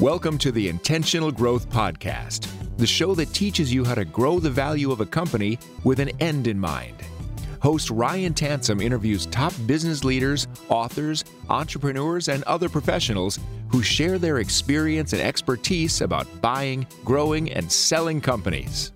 Welcome to the Intentional Growth Podcast, the show that teaches you how to grow the value of a company with an end in mind. Host Ryan Tansom interviews top business leaders, authors, entrepreneurs, and other professionals who share their experience and expertise about buying, growing, and selling companies.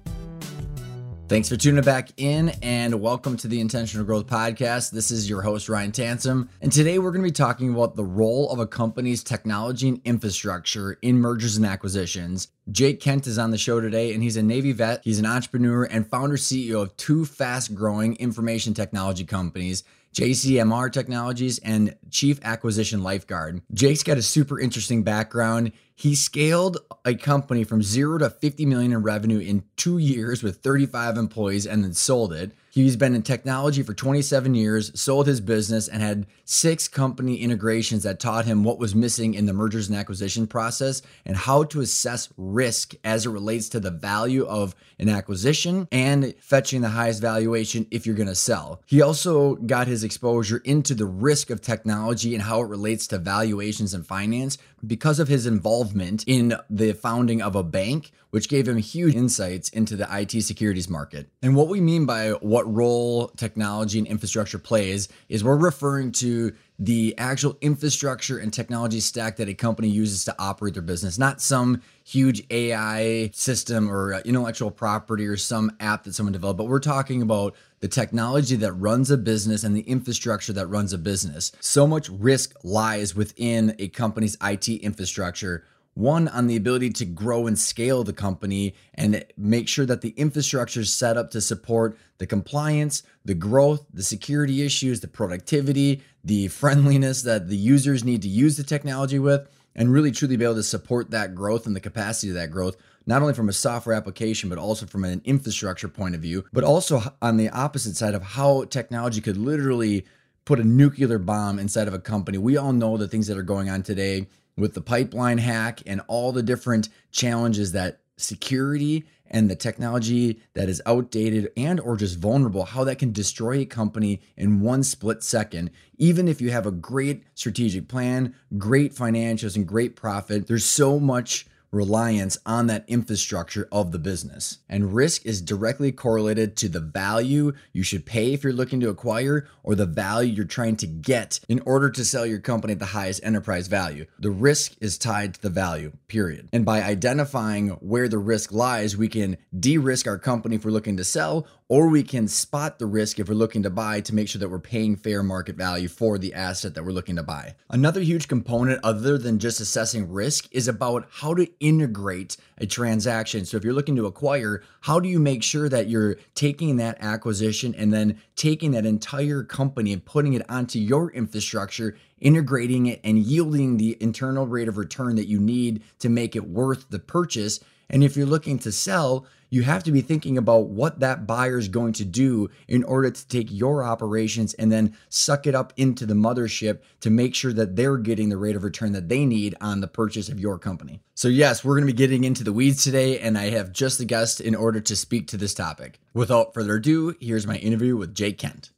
Thanks for tuning back in and welcome to the Intentional Growth Podcast. This is your host, Ryan Tansom. And today we're going to be talking about the role of a company's technology and infrastructure in mergers and acquisitions. Jake Kent is on the show today, and he's a Navy vet. He's an entrepreneur and founder CEO of two fast growing information technology companies. JCMR Technologies and Chief Acquisition Lifeguard. Jake's got a super interesting background. He scaled a company from zero to 50 million in revenue in two years with 35 employees and then sold it. He's been in technology for 27 years, sold his business, and had six company integrations that taught him what was missing in the mergers and acquisition process and how to assess risk as it relates to the value of an acquisition and fetching the highest valuation if you're going to sell. He also got his exposure into the risk of technology and how it relates to valuations and finance because of his involvement in the founding of a bank, which gave him huge insights into the IT securities market. And what we mean by what role technology and infrastructure plays is we're referring to the actual infrastructure and technology stack that a company uses to operate their business, not some huge AI system or uh, intellectual property or some app that someone developed, but we're talking about the technology that runs a business and the infrastructure that runs a business. So much risk lies within a company's IT infrastructure one on the ability to grow and scale the company and make sure that the infrastructure is set up to support the compliance, the growth, the security issues, the productivity, the friendliness that the users need to use the technology with, and really truly be able to support that growth and the capacity of that growth, not only from a software application, but also from an infrastructure point of view, but also on the opposite side of how technology could literally put a nuclear bomb inside of a company. We all know the things that are going on today with the pipeline hack and all the different challenges that security and the technology that is outdated and or just vulnerable how that can destroy a company in one split second even if you have a great strategic plan great financials and great profit there's so much reliance on that infrastructure of the business. And risk is directly correlated to the value you should pay if you're looking to acquire or the value you're trying to get in order to sell your company at the highest enterprise value. The risk is tied to the value, period. And by identifying where the risk lies, we can de risk our company if we're looking to sell or we can spot the risk if we're looking to buy to make sure that we're paying fair market value for the asset that we're looking to buy. Another huge component, other than just assessing risk, is about how to integrate a transaction. So, if you're looking to acquire, how do you make sure that you're taking that acquisition and then taking that entire company and putting it onto your infrastructure integrating it and yielding the internal rate of return that you need to make it worth the purchase. And if you're looking to sell, you have to be thinking about what that buyer is going to do in order to take your operations and then suck it up into the mothership to make sure that they're getting the rate of return that they need on the purchase of your company. So, yes, we're going to be getting into the weeds today, and I have just the guest in order to speak to this topic. Without further ado, here's my interview with Jake Kent.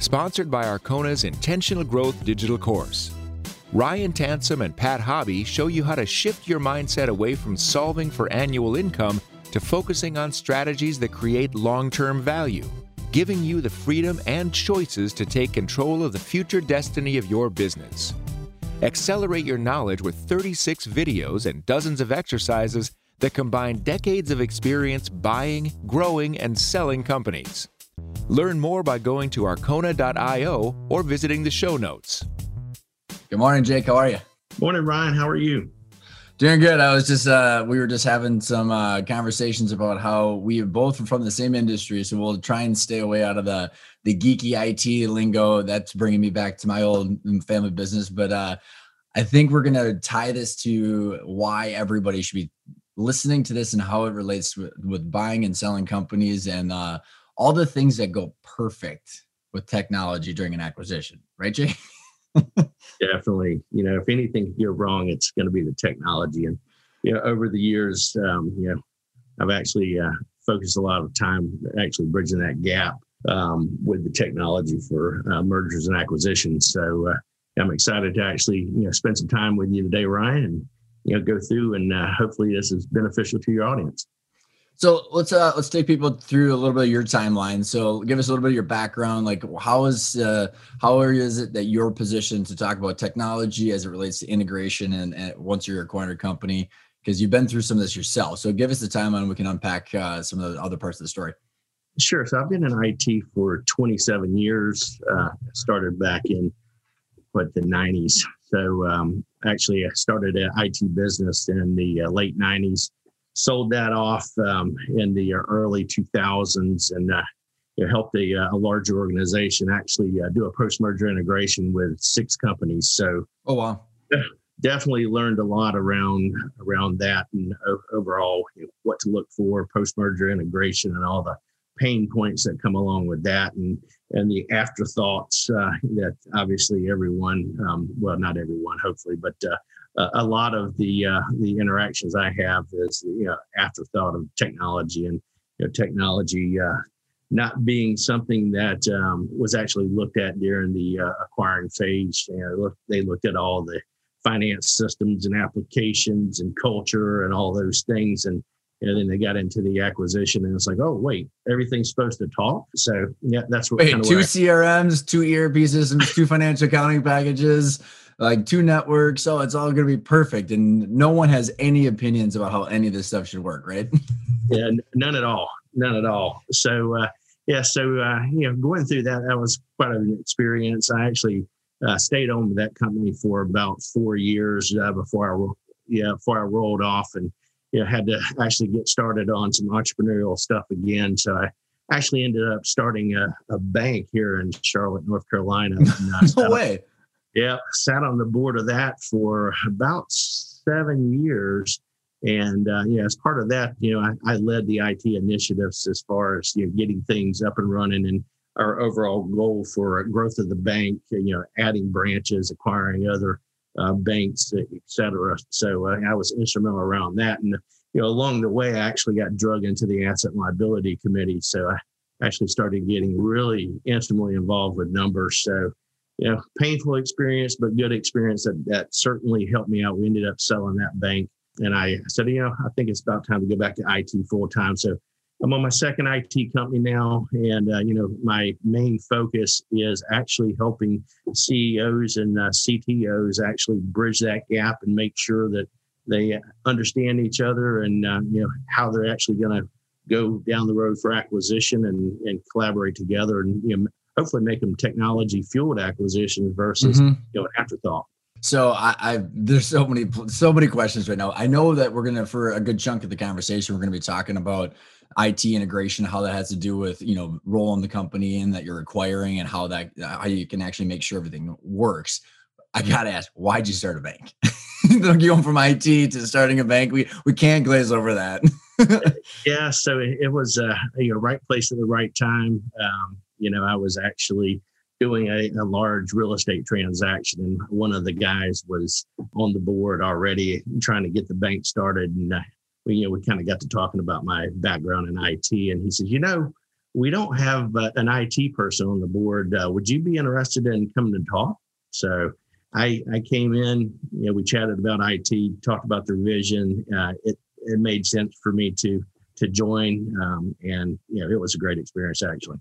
Sponsored by Arkona's Intentional Growth Digital Course. Ryan Tansom and Pat Hobby show you how to shift your mindset away from solving for annual income to focusing on strategies that create long term value, giving you the freedom and choices to take control of the future destiny of your business. Accelerate your knowledge with 36 videos and dozens of exercises that combine decades of experience buying, growing, and selling companies. Learn more by going to arkona.io or visiting the show notes. Good morning, Jake. How are you? Morning, Ryan. How are you? Doing good. I was just uh we were just having some uh conversations about how we are both from the same industry, so we'll try and stay away out of the the geeky IT lingo. That's bringing me back to my old family business, but uh I think we're going to tie this to why everybody should be listening to this and how it relates with, with buying and selling companies and uh all the things that go perfect with technology during an acquisition. Right, Jake? Definitely. You know, if anything you're wrong, it's going to be the technology. And, you know, over the years, um, you know, I've actually uh, focused a lot of time actually bridging that gap um, with the technology for uh, mergers and acquisitions. So, uh, I'm excited to actually you know spend some time with you today, Ryan, and you know go through and uh, hopefully this is beneficial to your audience. So let's uh let's take people through a little bit of your timeline. So give us a little bit of your background. Like how is uh how is it that you're positioned to talk about technology as it relates to integration and, and once you're acquiring a company? Because you've been through some of this yourself. So give us the timeline. We can unpack uh, some of the other parts of the story. Sure. So I've been in IT for 27 years. Uh, started back in what the 90s. So um, actually, I started an IT business in the uh, late 90s sold that off um, in the early 2000s and uh, helped a, a, larger organization actually uh, do a post-merger integration with six companies. So, oh wow, definitely learned a lot around around that and overall you know, what to look for post-merger integration and all the pain points that come along with that and and the afterthoughts uh, that obviously everyone um, well not everyone hopefully but uh, a lot of the uh, the interactions I have is the you know, afterthought of technology and you know, technology uh, not being something that um, was actually looked at during the uh, acquiring phase. You know, look, they looked at all the finance systems and applications and culture and all those things. And and then they got into the acquisition and it's like oh wait everything's supposed to talk? So yeah that's what wait, two crms two erp systems two financial accounting packages like two networks. So it's all going to be perfect. And no one has any opinions about how any of this stuff should work, right? yeah, none at all. None at all. So, uh, yeah, so, uh, you know, going through that, that was quite an experience. I actually uh, stayed on with that company for about four years uh, before I, yeah, before I rolled off and, you know, had to actually get started on some entrepreneurial stuff again. So I actually ended up starting a, a bank here in Charlotte, North Carolina. And, uh, no way. Yeah, sat on the board of that for about seven years. And uh, yeah, as part of that, you know, I, I, led the IT initiatives as far as you know getting things up and running, and our overall goal for growth of the bank. You know, adding branches, acquiring other uh, banks, et cetera. So uh, I was instrumental around that, and you know, along the way, I actually got drug into the asset liability committee. So I actually started getting really intimately involved with numbers. So you know, painful experience, but good experience that, that certainly helped me out. We ended up selling that bank. And I said, you know, I think it's about time to go back to IT full time. So I'm on my second IT company now. And, uh, you know, my main focus is actually helping CEOs and uh, CTOs actually bridge that gap and make sure that they understand each other and, uh, you know, how they're actually going to go down the road for acquisition and, and collaborate together and, you know, hopefully make them technology fueled acquisitions versus mm-hmm. you know an afterthought. So I, I there's so many so many questions right now. I know that we're gonna for a good chunk of the conversation we're gonna be talking about IT integration, how that has to do with you know role in the company and that you're acquiring and how that how you can actually make sure everything works. I gotta ask, why'd you start a bank? Going from IT to starting a bank, we we can't glaze over that. yeah, so it, it was uh, you know right place at the right time. Um, you know, I was actually doing a, a, large real estate transaction, and one of the guys was on the board already trying to get the bank started. And uh, we, you know, we kind of got to talking about my background in IT, and he said, you know, we don't have uh, an IT person on the board. Uh, would you be interested in coming to talk? So I, I came in, you know, we chatted about IT, talked about the vision. Uh, it, it made sense for me to to join, um, and you know, it was a great experience actually.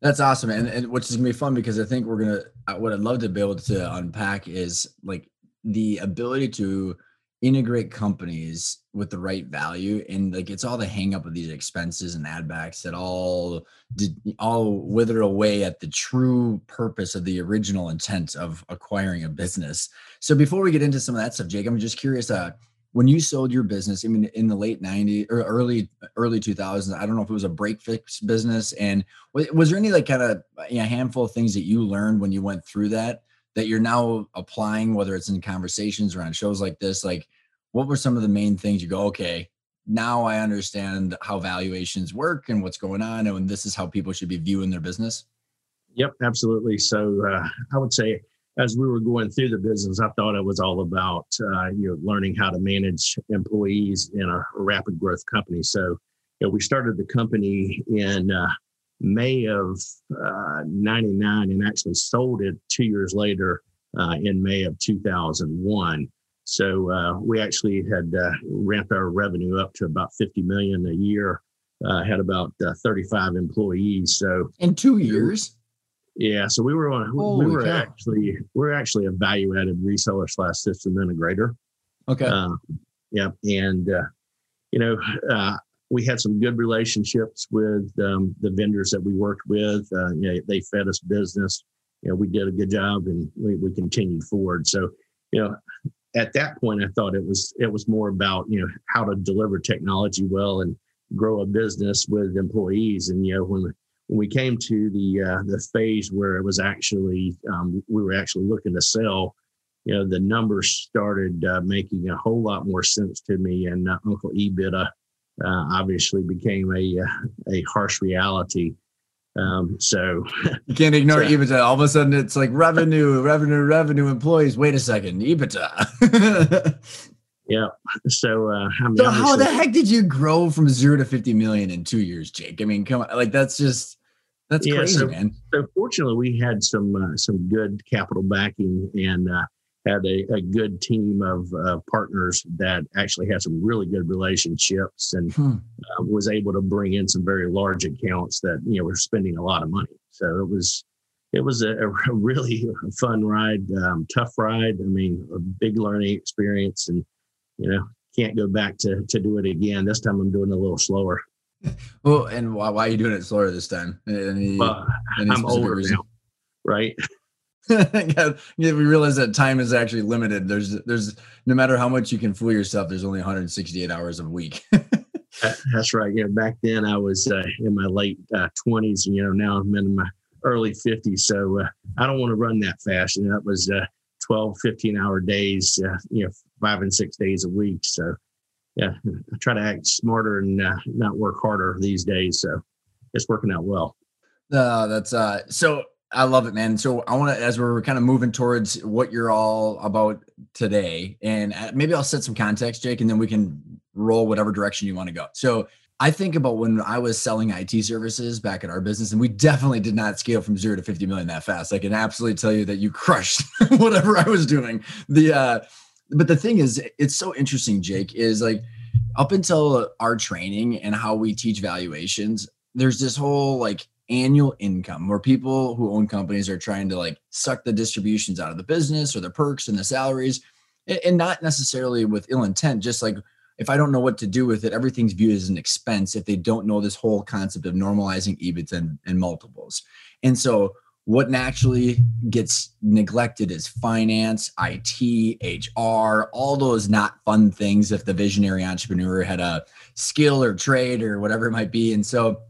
That's awesome, and, and which is gonna be fun because I think we're gonna. What I'd love to be able to unpack is like the ability to integrate companies with the right value, and like it's all the hang up of these expenses and ad backs that all did all wither away at the true purpose of the original intent of acquiring a business. So before we get into some of that stuff, Jake, I'm just curious. Uh, when you sold your business, I mean, in the late 90s or early early 2000s, I don't know if it was a break fix business. And was, was there any like kind of you know, handful of things that you learned when you went through that that you're now applying, whether it's in conversations or on shows like this? Like, what were some of the main things you go, okay, now I understand how valuations work and what's going on, and this is how people should be viewing their business? Yep, absolutely. So uh, I would say as we were going through the business, I thought it was all about uh, you know learning how to manage employees in a rapid growth company. So you know, we started the company in uh, May of '99 uh, and actually sold it two years later uh, in May of 2001. So uh, we actually had ramped our revenue up to about 50 million a year. Had about uh, 35 employees. So in two years. Yeah, so we were on. Holy we were cow. actually we're actually a value-added reseller slash system integrator. Okay. Uh, yeah, and uh, you know uh, we had some good relationships with um, the vendors that we worked with. Uh, you know, they fed us business. You know, we did a good job, and we, we continued forward. So, you know, at that point, I thought it was it was more about you know how to deliver technology well and grow a business with employees. And you know, when when we came to the uh, the phase where it was actually um, we were actually looking to sell, you know, the numbers started uh, making a whole lot more sense to me, and uh, Uncle EBITDA uh, obviously became a uh, a harsh reality. Um, so You can't ignore So- EBITDA. All of a sudden, it's like revenue, revenue, revenue, employees. Wait a second, EBITDA. yeah, so uh, I mean, so how the heck did you grow from zero to fifty million in two years, Jake? I mean, come on, like that's just that's Yeah, crazy, so- man. so fortunately we had some uh, some good capital backing and uh, had a, a good team of uh, partners that actually had some really good relationships and Hmm. uh, was able to bring in some very large accounts that you know were spending a lot of money. So it was it was a, a really fun ride, um, tough ride. I mean, a big learning experience, and you know can't go back to to do it again. This time I'm doing it a little slower. Well, and why, why are you doing it slower this time? Any, But any I'm older reason? now, right? yeah, yeah, we realize that time is actually limited. There's, there's no matter how much you can fool yourself, there's only 168 hours a week. That's right. Know, back then I was uh, in my late uh, 20s, and you know now I'm in my early 50s. So uh, I don't want to run that fast. And that was uh, 12, 15 hour days, uh, you know, five and six days a week. So yeah, I try to act smarter and uh, not work harder these days. So it's working out well. Uh, that's uh so I love it, man. So I want to, as we're kind of moving towards what you're all about today, and uh, maybe I'll set some context, Jake, and then we can roll whatever direction you want to go. So I think about when I was selling IT services back at our business, and we definitely did not scale from zero to 50 million that fast. I can absolutely tell you that you crushed whatever I was doing. The uh, but the thing is, it's so interesting, Jake, is like up until our training and how we teach valuations, there's this whole like annual income where people who own companies are trying to like suck the distributions out of the business or the perks and the salaries and not necessarily with ill intent just like if i don't know what to do with it everything's viewed as an expense if they don't know this whole concept of normalizing ebits and, and multiples. And so what naturally gets neglected is finance it hr all those not fun things if the visionary entrepreneur had a skill or trade or whatever it might be and so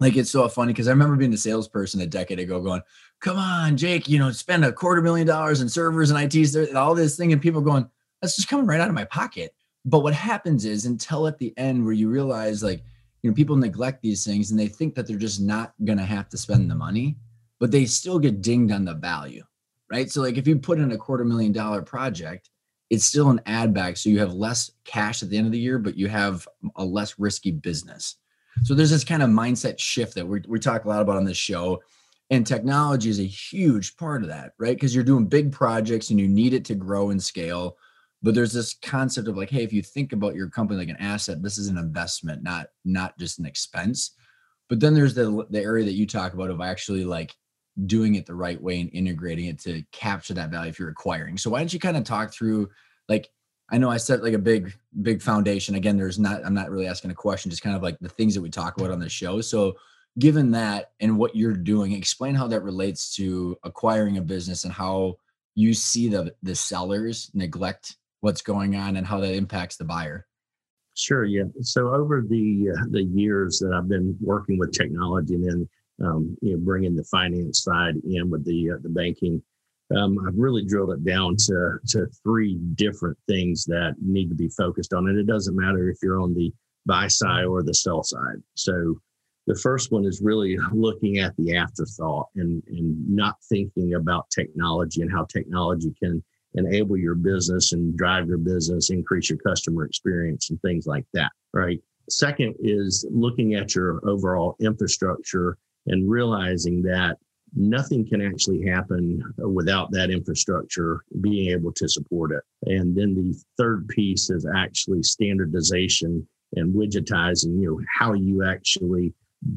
like it's so funny because I remember being a salesperson a decade ago going, come on, Jake, you know, spend a quarter million dollars in servers and ITs and all this thing, and people going, that's just coming right out of my pocket. But what happens is until at the end where you realize like, you know, people neglect these things and they think that they're just not gonna have to spend the money, but they still get dinged on the value. Right. So like if you put in a quarter million dollar project, it's still an ad back. So you have less cash at the end of the year, but you have a less risky business. So there's this kind of mindset shift that we we talk a lot about on this show. And technology is a huge part of that, right? Because you're doing big projects and you need it to grow and scale. But there's this concept of like, hey, if you think about your company like an asset, this is an investment, not not just an expense. But then there's the the area that you talk about of actually like doing it the right way and integrating it to capture that value if you're acquiring. So why don't you kind of talk through like I know I set like a big, big foundation. Again, there's not, I'm not really asking a question, just kind of like the things that we talk about on the show. So, given that and what you're doing, explain how that relates to acquiring a business and how you see the the sellers neglect what's going on and how that impacts the buyer. Sure. Yeah. So over the uh, the years that I've been working with technology and then um, you know bringing the finance side in with the uh, the banking, um, I've really drilled it down to to three different things that need to be focused on, and it doesn't matter if you're on the buy side or the sell side. So the first one is really looking at the afterthought and and not thinking about technology and how technology can enable your business and drive your business, increase your customer experience and things like that. Right. Second is looking at your overall infrastructure and realizing that nothing can actually happen without that infrastructure being able to support it. And then the third piece is actually standardization and widgetizing, you know, how you actually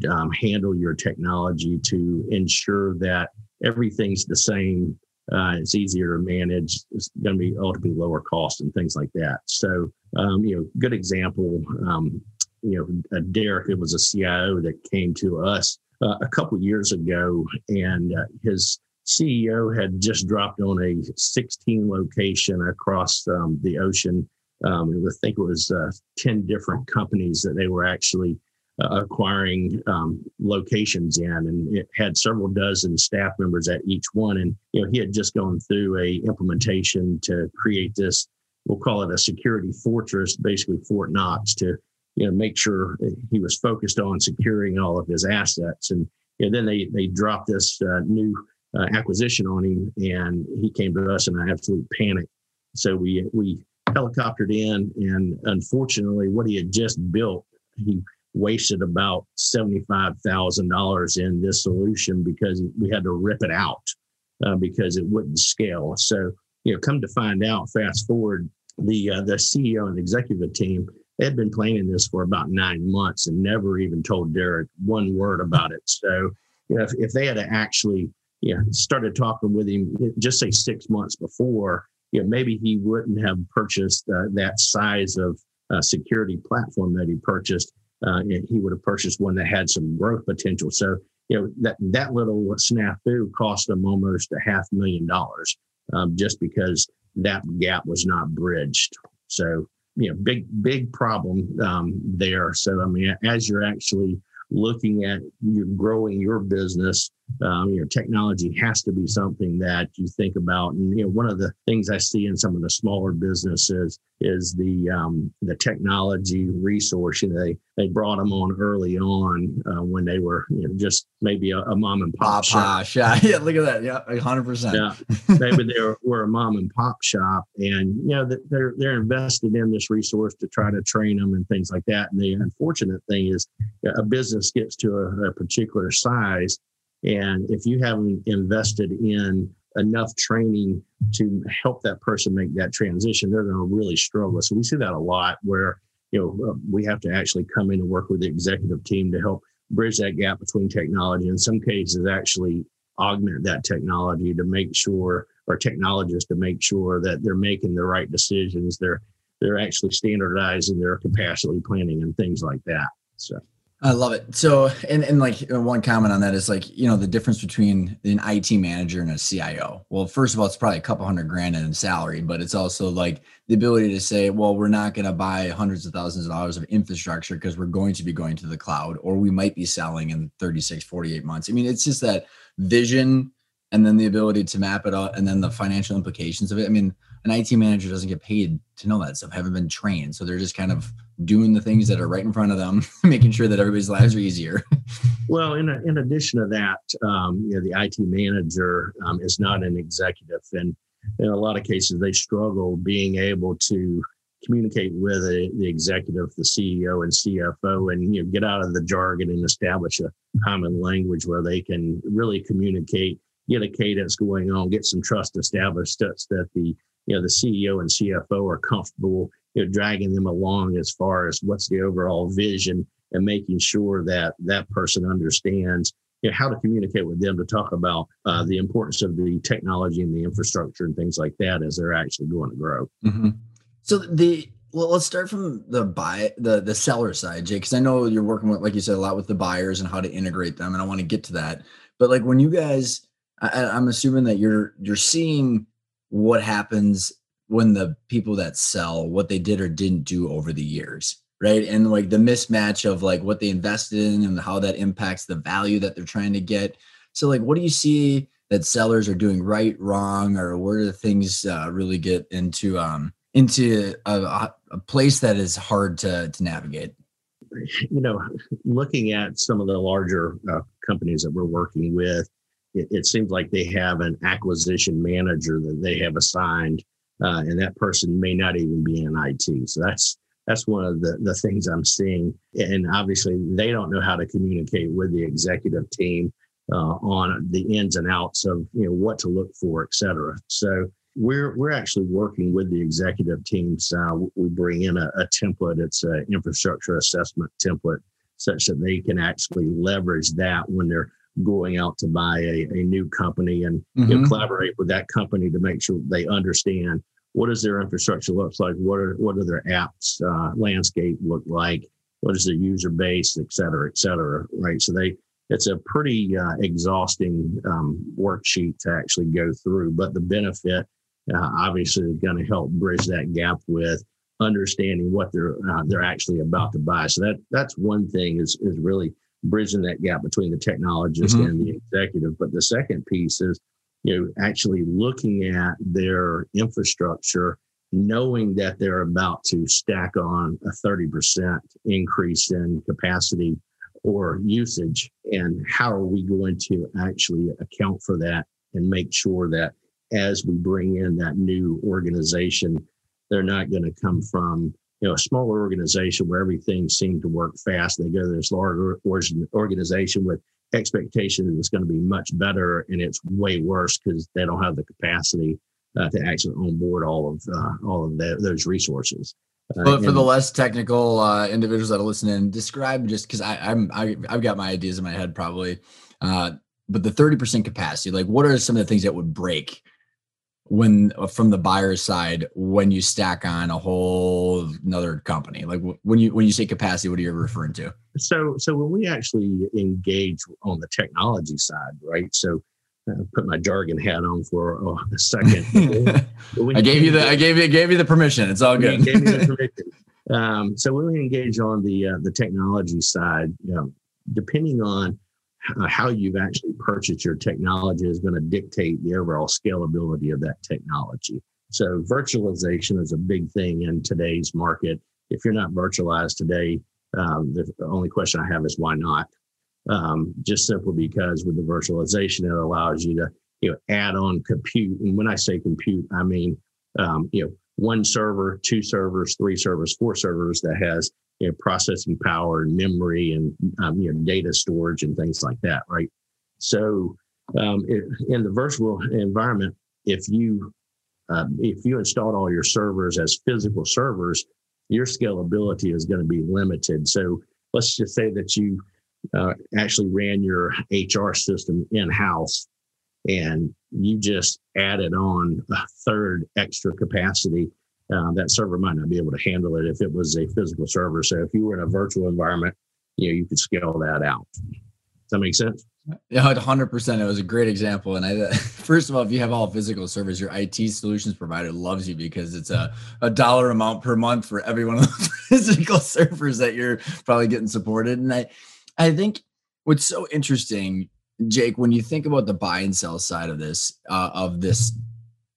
um, handle your technology to ensure that everything's the same. Uh, it's easier to manage. It's going to be ultimately lower cost and things like that. So, um, you know, good example. Um, you know, uh, Derek, it was a CIO that came to us uh, a couple years ago, and uh, his CEO had just dropped on a 16 location across um, the ocean. Um, I think it was uh, 10 different companies that they were actually uh, acquiring um, locations in, and it had several dozen staff members at each one. And you know, he had just gone through a implementation to create this. We'll call it a security fortress, basically Fort Knox, to you know make sure he was focused on securing all of his assets. And you know, then they they dropped this uh, new uh, acquisition on him, and he came to us in an absolute panic. So we we helicoptered in, and unfortunately, what he had just built, he wasted about $75,000 in this solution because we had to rip it out uh, because it wouldn't scale. So, you know, come to find out, fast forward, the uh, the CEO and executive team they had been planning this for about nine months and never even told Derek one word about it. So, you know, if, if they had actually, you know, started talking with him, just say six months before, you know, maybe he wouldn't have purchased uh, that size of uh, security platform that he purchased uh, he would have purchased one that had some growth potential. So, you know, that, that little snafu cost him almost a half million dollars um, just because that gap was not bridged. So, you know, big, big problem um, there. So, I mean, as you're actually looking at you're growing your business, um, you know, technology has to be something that you think about. And you know, one of the things I see in some of the smaller businesses is the um, the technology resource. You know, they they brought them on early on uh, when they were you know, just maybe a, a mom and pop shop. shop. Yeah, look at that. Yeah, hundred percent. Yeah, maybe they were, were a mom and pop shop, and you know they're they're invested in this resource to try to train them and things like that. And the unfortunate thing is, a business gets to a, a particular size and if you haven't invested in enough training to help that person make that transition, they're going to really struggle. So we see that a lot where, you know, uh, we have to actually come in and work with the executive team to help bridge that gap between technology. In some cases, actually augment that technology to make sure, or technologists to make sure that they're making the right decisions. They're they're actually standardizing their capacity planning and things like that. So. I love it. So, and, and like uh, one comment on that is like, you know, the difference between an IT manager and a CIO. Well, first of all, it's probably a couple hundred grand in salary, but it's also like the ability to say, well, we're not going to buy hundreds of thousands of dollars of infrastructure because we're going to be going to the cloud or we might be selling in 36, 48 months. I mean, it's just that vision and then the ability to map it out and then the financial implications of it. I mean, an IT manager doesn't get paid to know that stuff, haven't been trained. So they're just kind of doing the things that are right in front of them, making sure that everybody's lives are easier. well, in, a, in addition to that, um, you know, the IT manager um, is not an executive. And in a lot of cases, they struggle being able to communicate with a, the executive, the CEO and CFO, and you know, get out of the jargon and establish a common language where they can really communicate, get a cadence going on, get some trust established such that the you know the CEO and CFO are comfortable you know dragging them along as far as what's the overall vision and making sure that that person understands you know, how to communicate with them to talk about uh, the importance of the technology and the infrastructure and things like that as they're actually going to grow. Mm-hmm. So the well, let's start from the buy the the seller side, Jay, because I know you're working with, like you said, a lot with the buyers and how to integrate them, and I want to get to that. But like when you guys, I, I'm assuming that you're you're seeing what happens when the people that sell what they did or didn't do over the years right? And like the mismatch of like what they invested in and how that impacts the value that they're trying to get. So like what do you see that sellers are doing right wrong or where do things uh, really get into um into a, a place that is hard to to navigate? You know looking at some of the larger uh, companies that we're working with it, it, seems like they have an acquisition manager that they have assigned, uh, and that person may not even be in IT. So that's that's one of the, the things I'm seeing. And obviously, they don't know how to communicate with the executive team. uh, on the ins and outs of you know what to look for, et cetera. So we're we're actually working with the executive teams. Uh, we bring in a, a template. It's an infrastructure assessment template, such that they can actually leverage that when they're going out to buy a, a new company and mm-hmm. you know, collaborate with that company to make sure they understand what does their infrastructure look like, what are what are their apps uh, landscape look like, what is their user base, et cetera, et cetera. Right. So they it's a pretty uh, exhausting um, worksheet to actually go through, but the benefit uh, obviously is going to help bridge that gap with understanding what they're uh, they're actually about to buy. So that that's one thing is is really bridging that gap between the technologist mm-hmm. and the executive. But the second piece is you know actually looking at their infrastructure knowing that they're about to stack on a 30% increase in capacity or usage and how are we going to actually account for that and make sure that as we bring in that new organization they're not going to come from you know a smaller organization where everything seemed to work fast. They go to this larger organization with expectation it's going to be much better and it's way worse because they don't have the capacity uh, to actually onboard all of uh, all of the, those resources. Uh, but for the less technical uh, individuals that are listening, describe just because I'm I, I've got my ideas in my head probably, uh, but the thirty percent capacity, like what are some of the things that would break when from the buyer's side when you stack on a whole another company? Like when you when you say capacity, what are you referring to? So so when we actually engage on the technology side, right? So uh, put my jargon hat on for oh, a second. I gave you the I gave you gave you the permission. It's all good. gave me the permission. Um, so when we engage on the uh, the technology side, you know, depending on uh, how you've actually purchased your technology is going to dictate the overall scalability of that technology. So virtualization is a big thing in today's market. If you're not virtualized today, um, the only question I have is why not? um, just simply because with the virtualization, it allows you to you know add on compute. And when I say compute, I mean um, you know one server, two servers, three servers, four servers that has you know processing power and memory and um, you know data storage and things like that, right? So um, it, in the virtual environment, if you uh, if you installed all your servers as physical servers, your scalability is going to be limited. So let's just say that you uh, actually ran your HR system in house and you just added on a third extra capacity, uh, that server might not be able to handle it if it was a physical server. So if you were in a virtual environment, you know, you could scale that out. Does that make sense? Yeah, 100%. It was a great example. And I, first of all, if you have all physical servers, your IT solutions provider loves you because it's a, a dollar amount per month for every one of those physical servers that you're probably getting supported. And I, I think what's so interesting, Jake, when you think about the buy and sell side of this, uh, of this,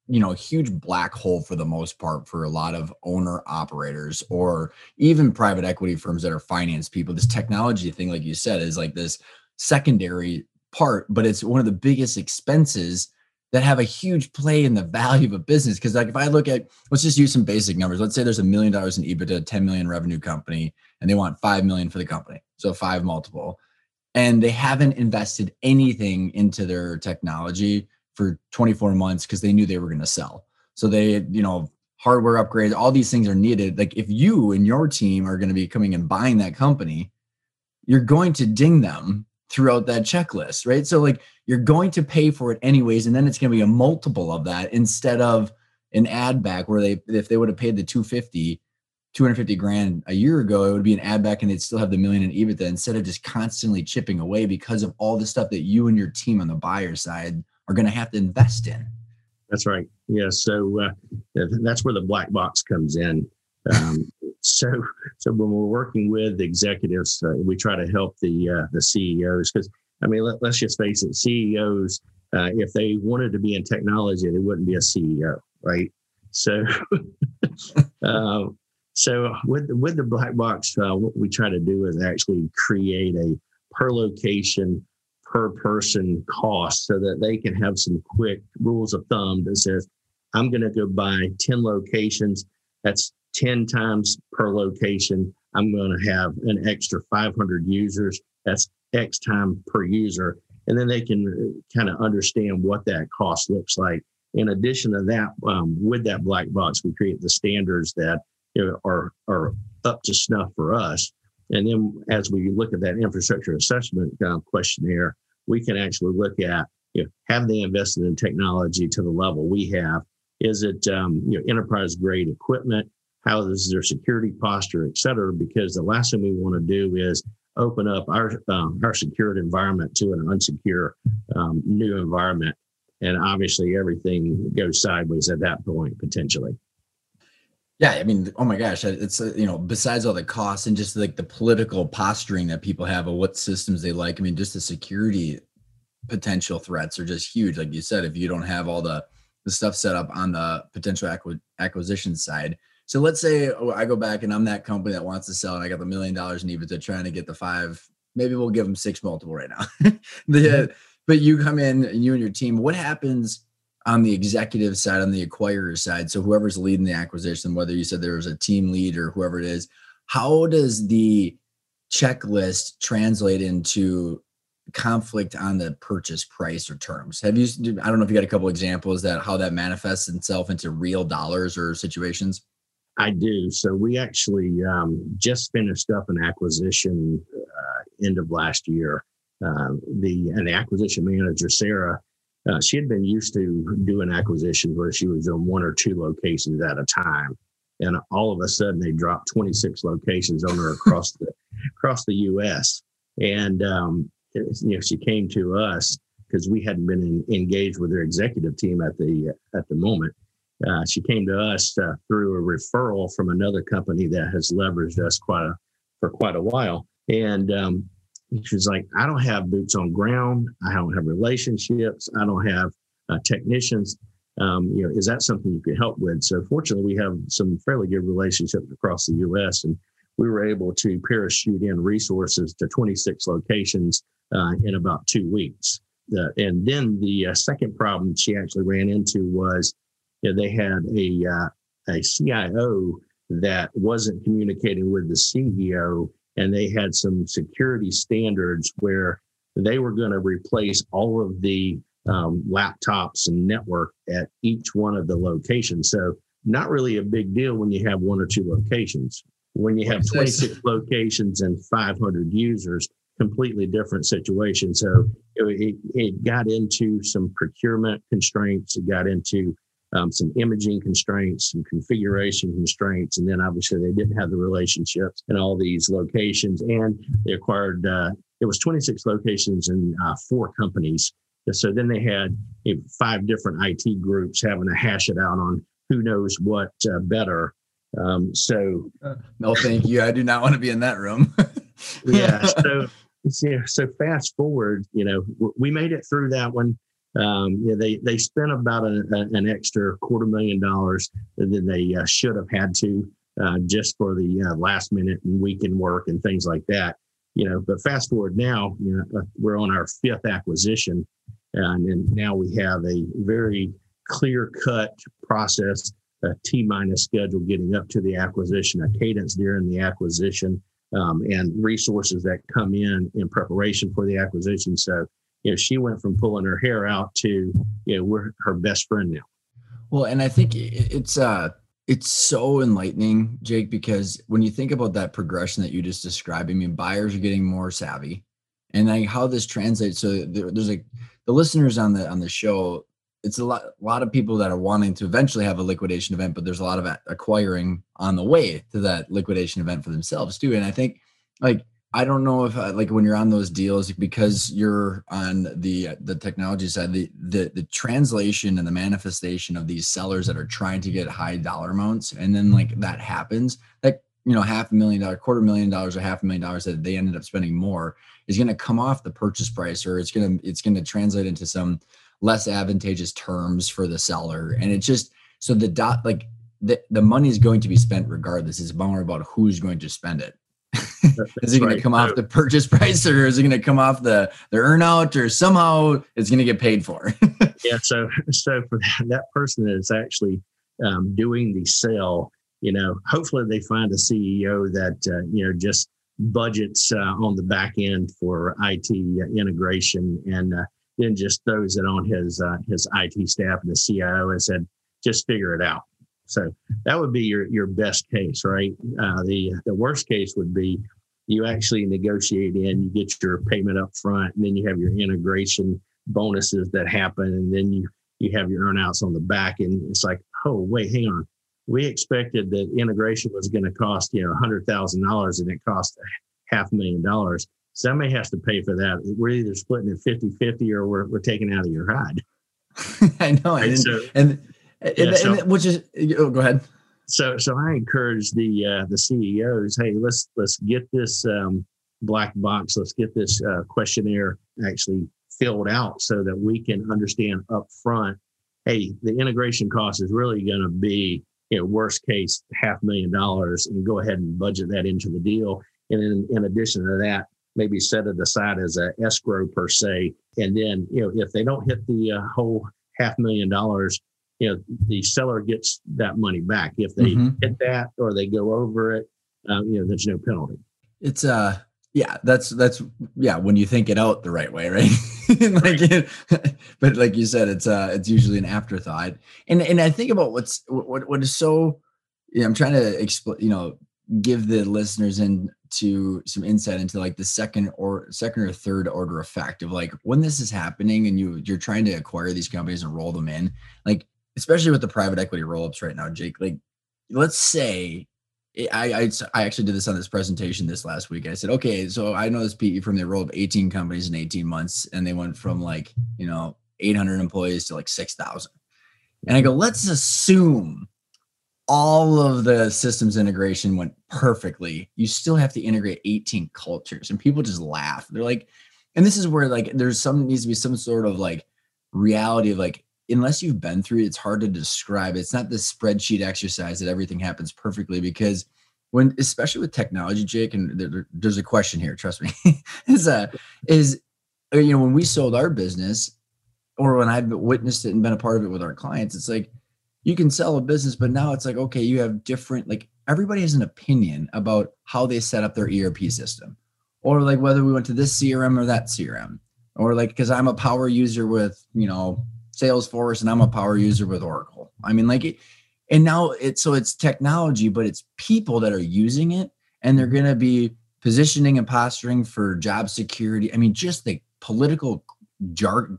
you know, huge black hole for the most part for a lot of owner operators or even private equity firms that are finance people. This technology thing, like you said, is like this secondary part, but it's one of the biggest expenses that have a huge play in the value of a business. Because like if I look at, let's just use some basic numbers. Let's say there's a million dollars in EBITDA, 10 million revenue company, and they want five million for the company so five multiple, and they haven't invested anything into their technology for 24 months because they knew they were going to sell. So they, you know, hardware upgrades, all these things are needed. Like if you and your team are going to be coming and buying that company, you're going to ding them throughout that checklist, right? So like you're going to pay for it anyways, and then it's going to be a multiple of that instead of an add back where they if they would have paid the 250 250 grand a year ago, it would be an add back and they'd still have the million in EBITDA instead of just constantly chipping away because of all the stuff that you and your team on the buyer side are going to have to invest in. That's right. Yeah. So uh, that's where the black box comes in. Um, so, so when we're working with executives, uh, we try to help the uh, the CEOs because I mean, let, us just face it, CEOs, uh, if they wanted to be in technology, they wouldn't be a CEO, right? So, uh, so with with the black box, uh, what we try to do is actually create a per location, per person cost, so that they can have some quick rules of thumb that says, I'm going to go buy ten locations. That's ten times per location. I'm going to have an extra 500 users. That's X time per user. and then they can kind of understand what that cost looks like. In addition to that, um, with that black box, we create the standards that you know, are are up to snuff for us. And then as we look at that infrastructure assessment uh, questionnaire, we can actually look at you know, have they invested in technology to the level we have? Is it um, you know enterprise grade equipment? How is their security posture, et cetera? Because the last thing we want to do is open up our um, our secured environment to an unsecure um, new environment, and obviously everything goes sideways at that point potentially. Yeah, I mean, oh my gosh, it's uh, you know, besides all the costs and just like the political posturing that people have of what systems they like. I mean, just the security potential threats are just huge. Like you said, if you don't have all the the stuff set up on the potential acqu- acquisition side. So let's say oh, I go back and I'm that company that wants to sell, and I got the million dollars in EBITDA trying to get the five. Maybe we'll give them six multiple right now. the, mm-hmm. But you come in and you and your team. What happens? On the executive side, on the acquirer side, so whoever's leading the acquisition, whether you said there was a team lead or whoever it is, how does the checklist translate into conflict on the purchase price or terms? Have you? I don't know if you got a couple examples that how that manifests itself into real dollars or situations. I do. So we actually um, just finished up an acquisition uh, end of last year. Uh, the and the acquisition manager Sarah uh, she had been used to doing acquisitions where she was in one or two locations at a time, and all of a sudden they dropped 26 locations on her across the across the U.S. And um, you know, she came to us because we hadn't been in, engaged with her executive team at the at the moment. Uh, she came to us uh, through a referral from another company that has leveraged us quite a, for quite a while, and um, She's like, I don't have boots on ground. I don't have relationships. I don't have uh, technicians. Um, you know, is that something you could help with? So fortunately, we have some fairly good relationships across the U.S. and we were able to parachute in resources to 26 locations uh, in about two weeks. Uh, and then the uh, second problem she actually ran into was you know, they had a uh, a CIO that wasn't communicating with the CEO and they had some security standards where they were going to replace all of the um, laptops and network at each one of the locations. So not really a big deal when you have one or two locations. When you have 26 locations and 500 users, completely different situation. So it, it, got into some procurement constraints. It got into um, some imaging constraints, some configuration constraints, and then obviously they didn't have the relationships in all these locations. And they acquired uh, it was 26 locations and uh, four companies. So then they had you know, five different IT groups having to hash it out on who knows what uh, better. Um, so uh, no, thank you. I do not want to be in that room. yeah. So yeah. So fast forward, you know, we made it through that one. Um, they they spent about a, a, an extra quarter million dollars than they uh, should have had to uh, just for the uh, last minute and weekend work and things like that. You know, but fast forward now, you know, uh, we're on our fifth acquisition, and, and now we have a very clear cut process, a T minus schedule getting up to the acquisition, a cadence during the acquisition, um, and resources that come in in preparation for the acquisition. So you know, she went from pulling her hair out to, you know, we're her best friend now. Well, and I think it's uh it's so enlightening, Jake, because when you think about that progression that you just described, I mean, buyers are getting more savvy, and like how this translates. So there, there's like the listeners on the on the show. It's a lot, a lot of people that are wanting to eventually have a liquidation event, but there's a lot of acquiring on the way to that liquidation event for themselves too. And I think like I don't know if uh, like when you're on those deals because you're on the the technology side, the the the translation and the manifestation of these sellers that are trying to get high dollar amounts, and then like that happens, like you know half a million dollar, quarter million dollars, or half a million dollars that they ended up spending more is going to come off the purchase price, or it's gonna it's going to translate into some less advantageous terms for the seller, and it's just so the dot like the the money is going to be spent regardless. It's more about who's going to spend it is it going right. to come off the purchase price or is it going to come off the the earnout or somehow it's going to get paid for yeah so so for that, that person that is actually um, doing the sale you know hopefully they find a ceo that uh, you know just budgets uh, on the back end for IT integration, and uh, then just throws it on his uh, his IT staff and the CIO and said, just figure it out. So that would be your your best case, right? Uh, the the worst case would be you actually negotiate in, you get your payment up front, and then you have your integration bonuses that happen, and then you you have your earnouts on the back, and it's like, oh wait, hang on, we expected that integration was going to cost you know a hundred thousand dollars, and it cost half a million dollars. Somebody has to pay for that. We're either splitting it 50-50 or we're, we're taking out of your HUD. I know, right? and, so, and, and, yeah, so, and, which is oh, go ahead so so I encourage the uh, the CEOs, hey, let's let's get this um, black box, let's get this uh, questionnaire actually filled out so that we can understand up front, hey, the integration cost is really going to be, you know, worst case half million dollars, and go ahead and budget that into the deal. And in, in addition to that, maybe set it aside as a escrow per se. And then, you know, if they don't hit the uh, whole half million dollars, you know the seller gets that money back. If they mm-hmm. hit that or they go over it um, you know there's no penalty. It's uh yeah that's that's yeah when you think it out the right way right? Like but like you said it's uh it's usually an afterthought. And and i think about what's what what is so yeah i'm trying to explain you know give the listeners into some insight into like the second or second or third order effect of like when this is happening and you you're trying to acquire these companies and roll them in like especially with the private equity roll-ups right now, Jake. Like, let's say eh, I, I, I actually did this on this presentation this last week. I said, okay, so I know this PE from they rolled up 18 companies in 18 months, and they went from like you know 800 employees to like 6,000. And I go, let's assume all of the systems integration went perfectly. You still have to integrate 18 cultures, and people just laugh. They're like, and this is where like there's some needs to be some sort of like reality of like unless you've been through it, it's hard to describe. It's not this spreadsheet exercise that everything happens perfectly because when, especially with technology, Jake, and there, there's a question here. Trust me, is uh, is uh, you know when we sold our business, or when I've witnessed it and been a part of it with our clients, it's like you can sell a business, but now it's like okay, you have different like everybody has an opinion about how they set up their ERP system, or like whether we went to this CRM or that CRM, or like because I'm a power user with you know Salesforce and I'm a power user with Oracle. I mean, like it, and now it's so it's technology, but it's people that are using it and they're going to be positioning and posturing for job security. I mean, just the political jar-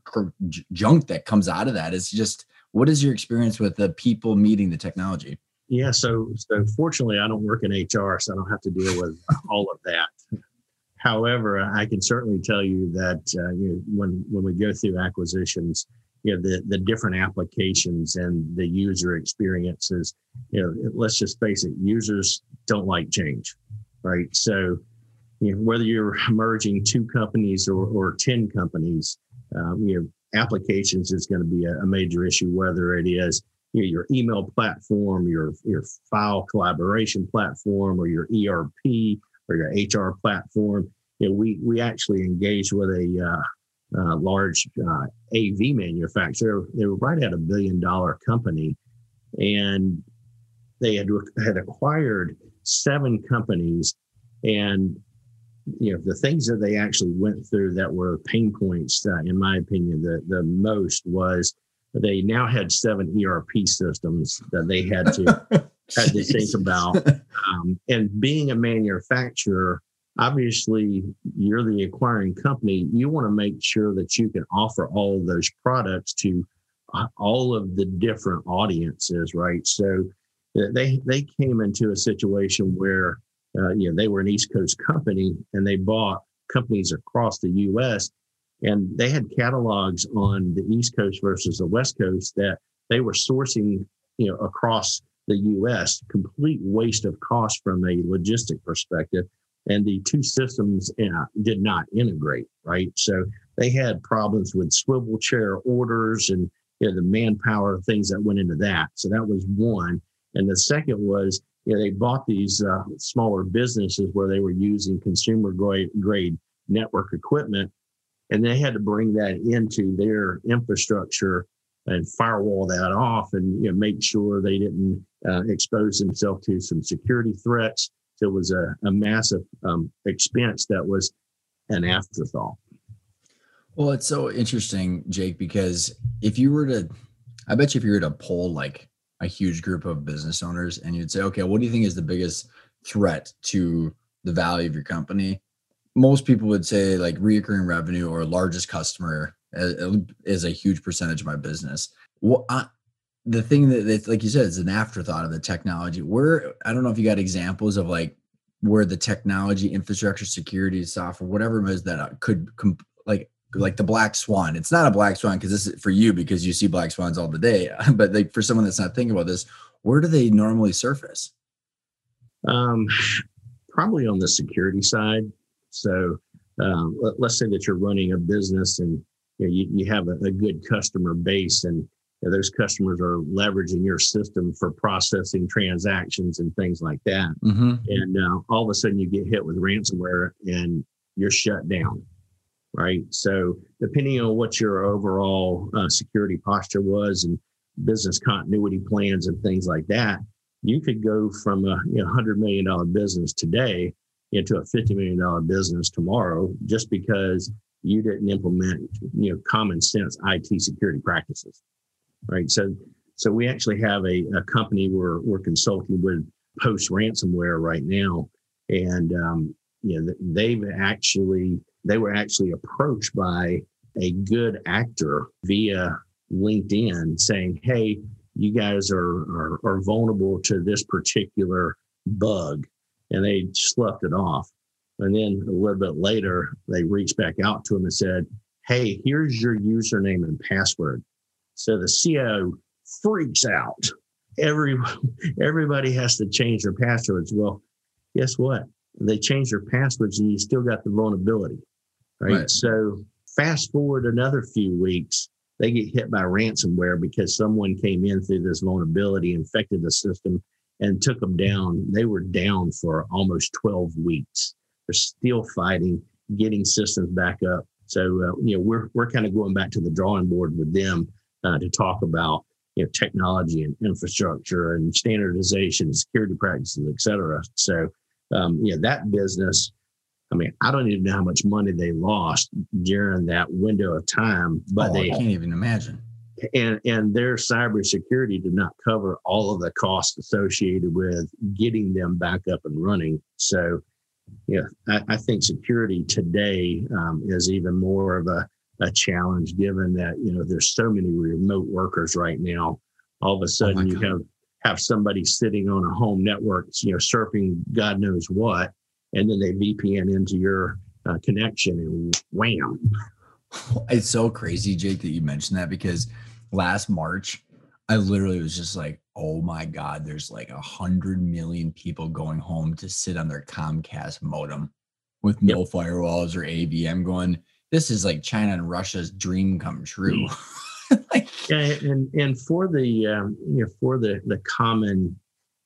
junk that comes out of that is just what is your experience with the people meeting the technology? Yeah, so so fortunately, I don't work in HR, so I don't have to deal with all of that. However, I can certainly tell you that uh, you know, when when we go through acquisitions, you know the the different applications and the user experiences. You know let's just face it users don't like change right? So you know whether you're merging two companies or, or 10 companies um, you know applications is going to be a, a, major issue whether it is you know, your email platform your your file collaboration platform or your erp or your hr platform. You know we we actually engage with a uh, uh, large uh, AV manufacturer. They were right at a billion dollar company, and they had had acquired seven companies. And you know the things that they actually went through that were pain points, uh, in my opinion, the the most was they now had seven ERP systems that they had to had to think about. Um, and being a manufacturer, obviously you're the acquiring company. You want to make sure that you can offer all of those products to uh, all of the different audiences right? So uh, they they came into a situation where uh, you know they were an east coast company and they bought companies across the us and they had catalogs on the east coast versus the west coast that they were sourcing you know across the us complete waste of cost from a logistic perspective and the two systems uh, did not integrate, right? So they had problems with swivel chair orders and you know, the manpower things that went into that. So that was one. And the second was, you know, they bought these uh, smaller businesses where they were using consumer grade, grade network equipment, and they had to bring that into their infrastructure and firewall that off and you know, make sure they didn't uh, expose themselves to some security threats it was a, a massive um, expense that was an afterthought. Well, it's so interesting, Jake, because if you were to, I bet you if you were to poll like a huge group of business owners and you'd say, okay, what do you think is the biggest threat to the value of your company? Most people would say like reoccurring revenue or largest customer is a huge percentage of my business. Well, I, the thing that, like you said, is an afterthought of the technology. Where I don't know if you got examples of like where the technology, infrastructure, security, software, whatever it is that uh, could comp- like like the black swan. It's not a black swan because this is for you because you see black swans all the day. But like for someone that's not thinking about this, where do they normally surface? Um, probably on the security side. So um, let, us say that you're running a business and you, know, you, you have a, a, good customer base and know, those customers are leveraging your system for processing transactions and things like that. Mm-hmm. And uh, all of a sudden you get hit with ransomware and you're shut down. Right. So depending on what your overall uh, security posture was and business continuity plans and things like that, you could go from a you know, $100 million business today into a $50 million business tomorrow just because you didn't implement you know common sense IT security practices, right? So so we actually have a, a company we're we're consulting with post ransomware right now, and um, you know they've actually they were actually approached by a good actor via LinkedIn saying, "Hey, you guys are are, are vulnerable to this particular bug," and they sloughed it off. And then a little bit later, they reached back out to him and said, Hey, here's your username and password. So the CIO freaks out. Every everybody has to change their passwords. Well, guess what? They change their passwords and you still got the vulnerability. Right? right. So fast forward another few weeks, they get hit by ransomware because someone came in through this vulnerability, infected the system, and took them down. They were down for almost 12 weeks. They're still fighting, getting systems back up. So uh, you know we're we're kind of going back to the drawing board with them uh, to talk about you know technology and infrastructure and standardization, security practices, et cetera. So um, yeah, that business. I mean, I don't even know how much money they lost during that window of time, but oh, they I can't even imagine. And and their cybersecurity did not cover all of the costs associated with getting them back up and running. So yeah, I, I think security today um, is even more of a, a challenge given that, you know, there's so many remote workers right now. All of a oh sudden oh you have, have somebody sitting on a home network, you know, surfing God knows what, and then they VPN into your uh, connection and wham. It's so crazy, Jake, that you mentioned that because last March, I literally was just like, oh my God, there's like a hundred million people going home to sit on their Comcast modem with no yep. firewalls or AVM going, this is like China and Russia's dream come true. Mm. like, yeah, and and for the um, you know for the the common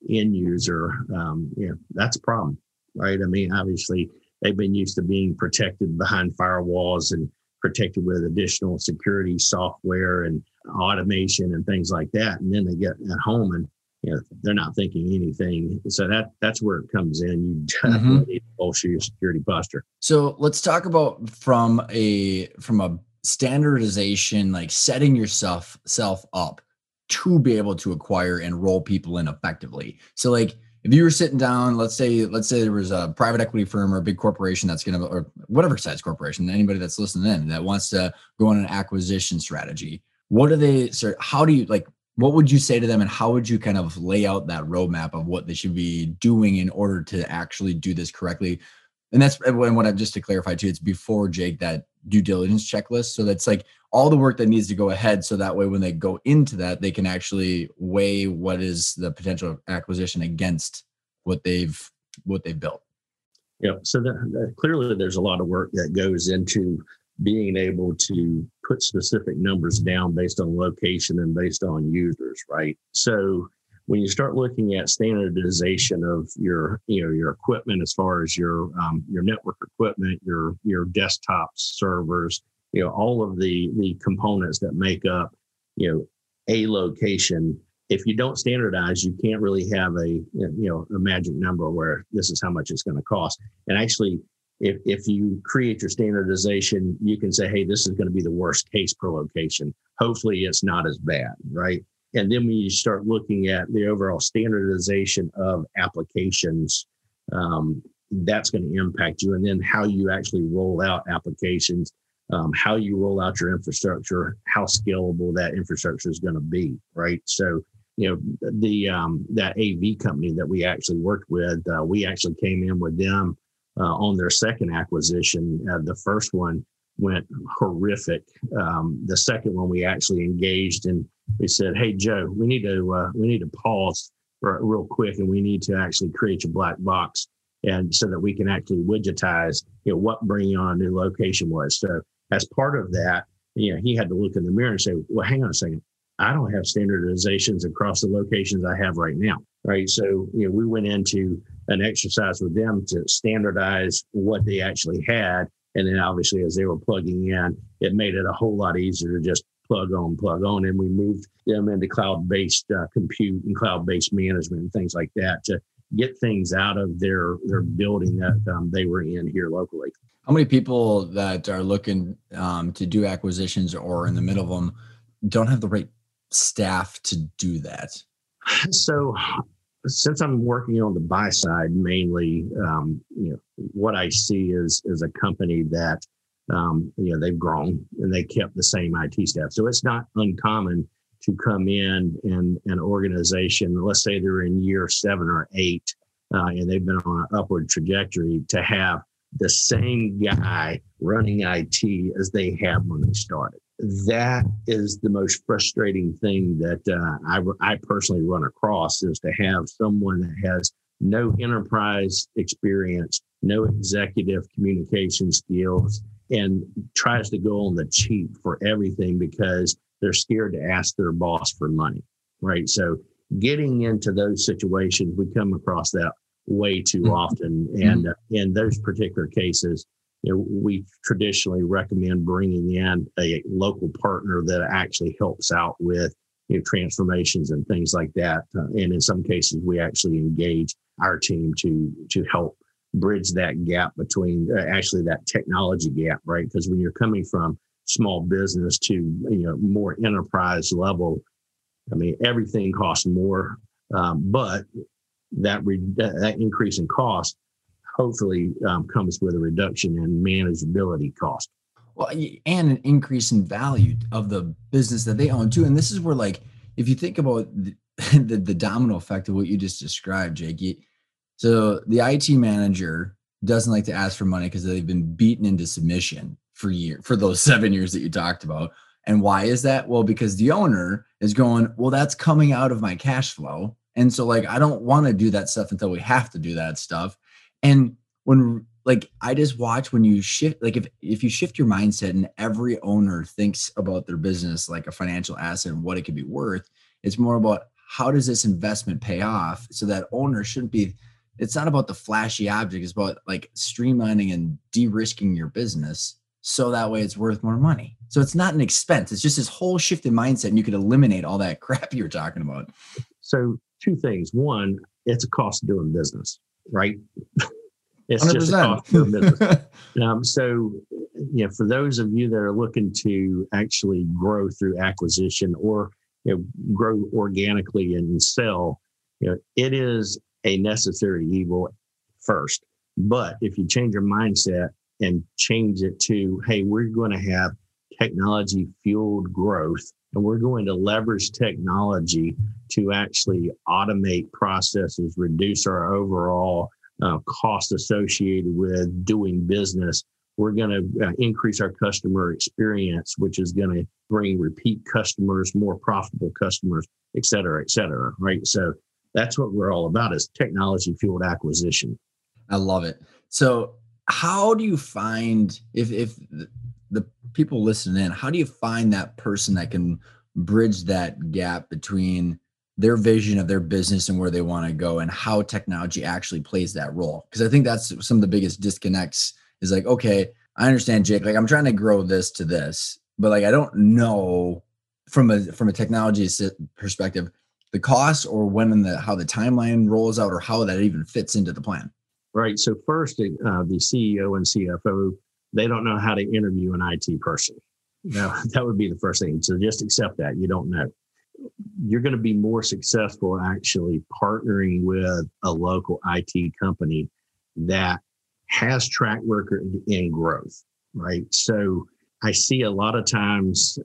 end user, um, you know, that's a problem, right? I mean, obviously they've been used to being protected behind firewalls and protected with additional security software and automation and things like that. And then they get at home and you know they're not thinking anything. So that that's where it comes in. You definitely mm-hmm. need to bolster your security posture. So let's talk about from a from a standardization, like setting yourself self up to be able to acquire and roll people in effectively. So like if you were sitting down, let's say, let's say there was a private equity firm or a big corporation that's going to, or whatever size corporation, anybody that's listening in that wants to go on an acquisition strategy. What do they, sir? How do you like? What would you say to them, and how would you kind of lay out that roadmap of what they should be doing in order to actually do this correctly? And that's when what I'm just to clarify too. It's before Jake that due diligence checklist. So that's like all the work that needs to go ahead so that way when they go into that they can actually weigh what is the potential acquisition against what they've what they've built yeah so clearly there's a lot of work that goes into being able to put specific numbers down based on location and based on users right so when you start looking at standardization of your you know your equipment as far as your um, your network equipment your your desktop servers you know all of the the components that make up you know a location if you don't standardize, you can't really have a you know a magic number where this is how much it's going to cost. And actually, if if you create your standardization, you can say, hey, this is going to be the worst case per location. Hopefully, it's not as bad, right? And then when you start looking at the overall standardization of applications, um, that's going to impact you. And then how you actually roll out applications, um, how you roll out your infrastructure, how scalable that infrastructure is going to be, right? So, you know, the um, that AV company that we actually worked with, uh, we actually came in with them uh, on their second acquisition. Uh, the first one went horrific. Um, the second one we actually engaged and we said, "Hey Joe, we need to uh, we need to pause for, real quick and we need to actually create a black box and so that we can actually widgetize you know what bringing on a new location was so as part of that you know he had to look in the mirror and say well hang on a second i don't have standardizations across the locations i have right now right so you know we went into an exercise with them to standardize what they actually had and then obviously as they were plugging in it made it a whole lot easier to just plug on plug on and we moved them into cloud-based uh, compute and cloud-based management and things like that to get things out of their their building that um, they were in here locally. How many people that are looking um, to do acquisitions or in the middle of them don't have the right staff to do that? So, since I'm working on the buy side mainly, um, you know, what I see is is a company that um, you know they've grown and they kept the same IT staff. So it's not uncommon to come in and an organization, let's say they're in year seven or eight, uh, and they've been on an upward trajectory, to have the same guy running IT as they had when they started. That is the most frustrating thing that uh, I, I personally run across is to have someone that has no enterprise experience, no executive communication skills, and tries to go on the cheap for everything because they're scared to ask their boss for money, right? So getting into those situations, we come across that way too mm-hmm. often. And uh, in those particular cases, you know, we traditionally recommend bringing in a local partner that actually helps out with you know, transformations and things like that. Uh, and in some cases, we actually engage our team to to help bridge that gap between uh, actually that technology gap, right? Because when you're coming from small business to you know more enterprise level. I mean, everything costs more, um, but that, re- that increase in cost hopefully um, comes with a reduction in manageability cost. Well, and an increase in value of the business that they own too. And this is where, like, if you think about the, the, the domino effect of what you just described, Jake. So the IT manager doesn't like to ask for money because they've been beaten into submission for year for those seven years that you talked about. And why is that? Well, because the owner is going, well, that's coming out of my cash flow. And so like I don't want to do that stuff until we have to do that stuff. And when like I just watch when you shift like if if you shift your mindset and every owner thinks about their business like a financial asset and what it could be worth, it's more about how does this investment pay off so that owner shouldn't be it's not about the flashy object it's about like streamlining and de-risking your business so that way it's worth more money. So it's not an expense. It's just this whole shift in mindset, and you could eliminate all that crap you were talking about. So two things. One, it's a cost of doing business, right? it's 100%. just a cost business. um, so, you know, for those of you that are looking to actually grow through acquisition or you know, grow organically and sell, you know, it is a necessary evil first. But if you change your mindset and change it to, hey, we're going to have technology fueled growth and we're going to leverage technology to actually automate processes, reduce our overall uh, cost associated with doing business. We're going to uh, increase our customer experience, which is going to bring repeat customers, more profitable customers, et cetera, et cetera. Right. So that's what we're all about is technology fueled acquisition. I love it. So how do you find if if the people listening in how do you find that person that can bridge that gap between their vision of their business and where they want to go and how technology actually plays that role because i think that's some of the biggest disconnects is like okay i understand jake like i'm trying to grow this to this but like i don't know from a from a technology perspective the cost or when and the how the timeline rolls out or how that even fits into the plan? Right. So first, uh, the CEO and CFO they don't know how to interview an IT person. Now that would be the first thing. So just accept that you don't know. You're going to be more successful actually partnering with a local IT company that has track record in growth, right? So I see a lot of times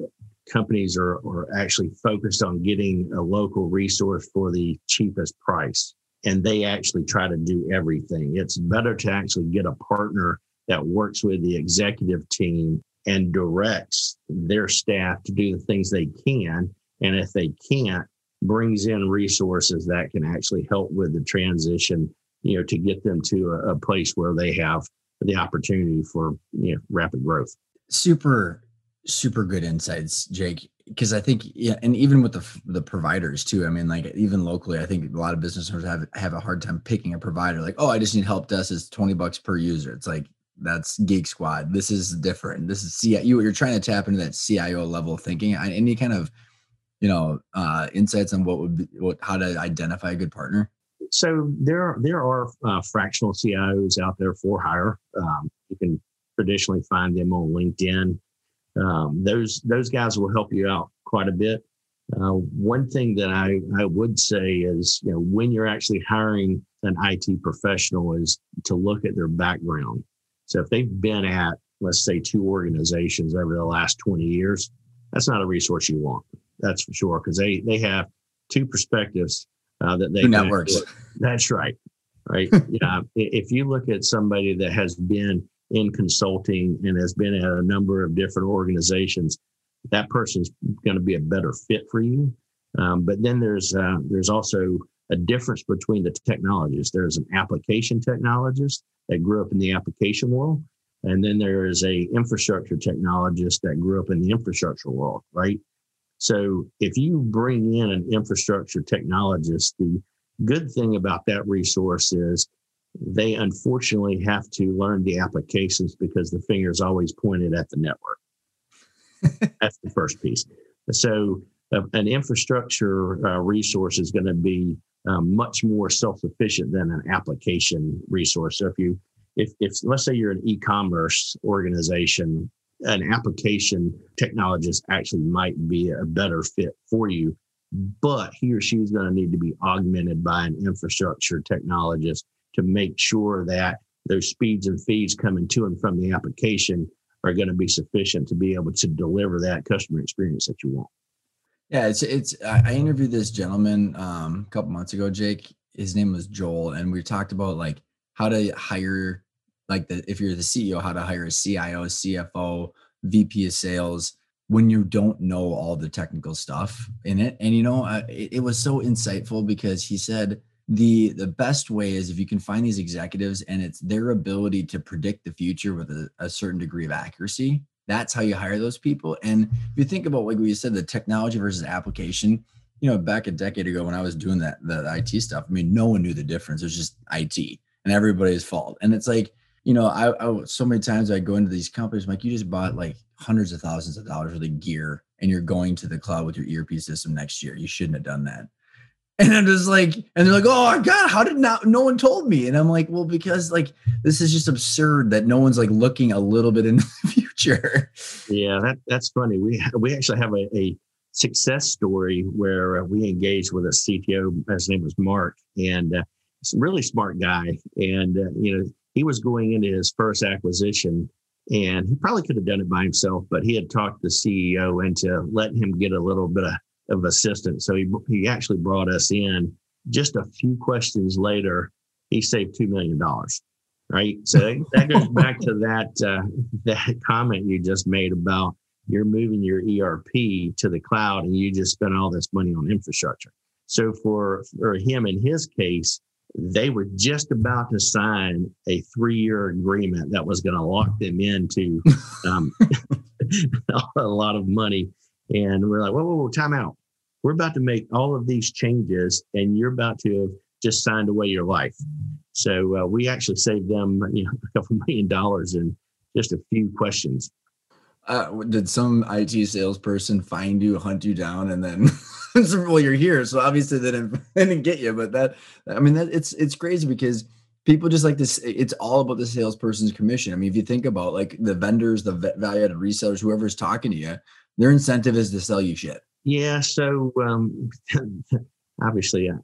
companies are, are actually focused on getting a local resource for the cheapest price. And they actually try to do everything. It's better to actually get a partner that works with the executive team and directs their staff to do the things they can. And if they can't, brings in resources that can actually help with the transition, you know, to get them to a, a place where they have the opportunity for you know rapid growth. Super, super good insights, Jake. Because I think, yeah, and even with the the providers too. I mean, like even locally, I think a lot of business owners have have a hard time picking a provider. Like, oh, I just need help desk. It's twenty bucks per user. It's like that's Geek Squad. This is different. This is CI. You, you're trying to tap into that CIO level thinking. Any kind of, you know, uh, insights on what would be, what, how to identify a good partner? So there, there are uh, fractional CIOs out there for hire. Um, you can traditionally find them on LinkedIn. Um, those those guys will help you out quite a bit. Uh, one thing that I, I would say is, you know, when you're actually hiring an IT professional is to look at their background. So if they've been at, let's say, two organizations over the last 20 years, that's not a resource you want. That's for sure, because they they have two perspectives uh, that they two networks. That's right, right. yeah, if you look at somebody that has been in consulting and has been at a number of different organizations, that person's going to be a better fit for you. Um, but then there's uh, there's also a difference between the technologists. There's an application technologist that grew up in the application world, and then there is a infrastructure technologist that grew up in the infrastructure world, right? So if you bring in an infrastructure technologist, the good thing about that resource is they unfortunately have to learn the applications because the finger is always pointed at the network. That's the first piece. So uh, an infrastructure uh, resource is going to be um, much more self-sufficient than an application resource. So if you, if, if let's say you're an e-commerce organization, an application technologist actually might be a better fit for you, but he or she is going to need to be augmented by an infrastructure technologist to make sure that those speeds and feeds coming to and from the application are going to be sufficient to be able to deliver that customer experience that you want. Yeah, it's it's. I interviewed this gentleman um, a couple months ago, Jake. His name was Joel, and we talked about like how to hire, like the if you're the CEO, how to hire a CIO, CFO, VP of sales when you don't know all the technical stuff in it. And you know, it, it was so insightful because he said the the best way is if you can find these executives and it's their ability to predict the future with a, a certain degree of accuracy that's how you hire those people. And if you think about like we said, the technology versus application, you know, back a decade ago when I was doing that, the IT stuff, I mean, no one knew the difference. It was just IT and everybody's fault. And it's like, you know, I, I so many times I go into these companies, I'm like, you just bought like hundreds of thousands of dollars worth of gear and you're going to the cloud with your ERP system next year. You shouldn't have done that. And I'm just like, and they're like, oh God, how did not no one told me? And I'm like, well, because like this is just absurd that no one's like looking a little bit into the future. Yeah, that that's funny. We we actually have a, a success story where uh, we engaged with a CTO. His name was Mark, and uh, he's a really smart guy. And uh, you know, he was going into his first acquisition, and he probably could have done it by himself, but he had talked the CEO into letting him get a little bit of of assistance. So he, he actually brought us in. Just a few questions later, he saved $2 million. Right. So that goes back to that, uh, that comment you just made about you're moving your ERP to the cloud and you just spent all this money on infrastructure. So for, for him in his case, they were just about to sign a three-year agreement that was going to lock them into um, a lot of money and we're like, whoa, whoa, whoa, time out. We're about to make all of these changes, and you're about to have just signed away your life. So uh, we actually saved them, you know, a couple million dollars in just a few questions. Uh, did some IT salesperson find you, hunt you down, and then well, you're here, so obviously they didn't, they didn't get you. But that, I mean, that it's it's crazy because people just like this. It's all about the salesperson's commission. I mean, if you think about like the vendors, the value added resellers, whoever's talking to you, their incentive is to sell you shit. Yeah. So um, obviously, I,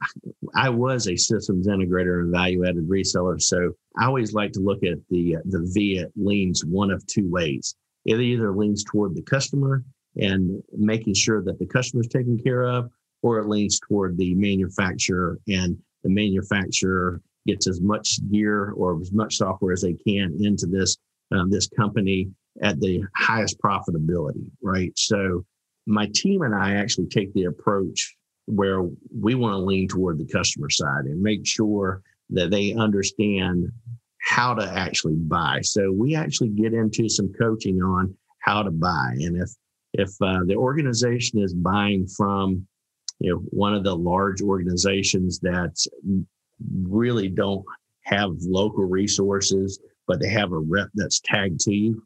I was a systems integrator and value added reseller. So I always like to look at the the V. It leans one of two ways. It either leans toward the customer and making sure that the customer is taken care of, or it leans toward the manufacturer and the manufacturer gets as much gear or as much software as they can into this um, this company at the highest profitability, right? So my team and I actually take the approach where we want to lean toward the customer side and make sure that they understand how to actually buy. So we actually get into some coaching on how to buy, and if if uh, the organization is buying from you know one of the large organizations that really don't have local resources but they have a rep that's tagged to you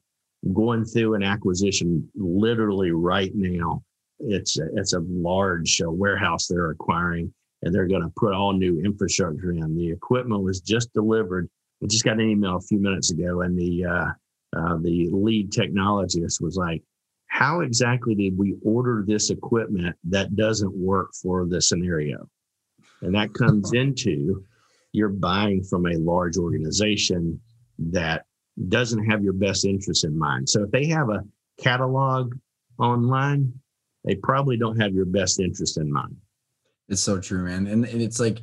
going through an acquisition literally right now it's a, it's a large uh, warehouse they're acquiring and they're going to put all new infrastructure in the equipment was just delivered we just got an email a few minutes ago and the uh, uh, the lead technologist was like how exactly did we order this equipment that doesn't work for the scenario? And that comes into you're buying from a large organization that doesn't have your best interest in mind. So if they have a catalog online, they probably don't have your best interest in mind. It's so true, man. And, and it's like,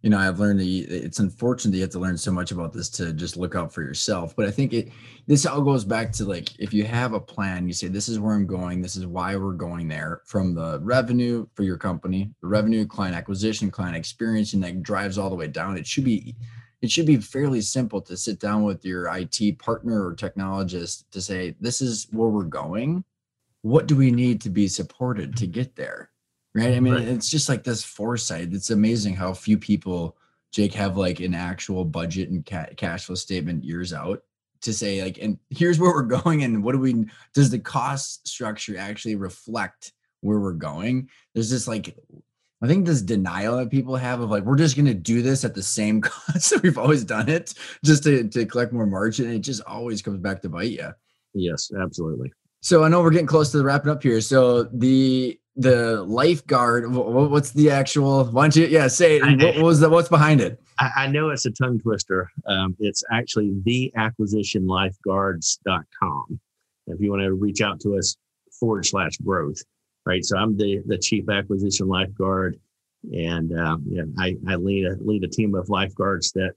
you know, I've learned that it's unfortunate you have to learn so much about this to just look out for yourself. But I think it this all goes back to like if you have a plan, you say this is where I'm going, this is why we're going there, from the revenue for your company, the revenue, client acquisition, client experience, and that drives all the way down. It should be it should be fairly simple to sit down with your IT partner or technologist to say, this is where we're going. What do we need to be supported to get there? right? I mean, right. it's just like this foresight. It's amazing how few people, Jake, have like an actual budget and ca- cash flow statement years out to say like, and here's where we're going, and what do we? Does the cost structure actually reflect where we're going? There's this like. I think this denial that people have of like we're just going to do this at the same cost that we've always done it just to, to collect more margin. It just always comes back to bite you. Yes, absolutely. So I know we're getting close to the wrapping up here. So the the lifeguard what's the actual why don't you yeah say it. What was the what's behind it? I, I know it's a tongue twister. Um, it's actually the acquisitionlifeguards.com if you want to reach out to us forward slash growth right? So i'm the the chief acquisition lifeguard and um, yeah, I, I lead a lead a team of lifeguards that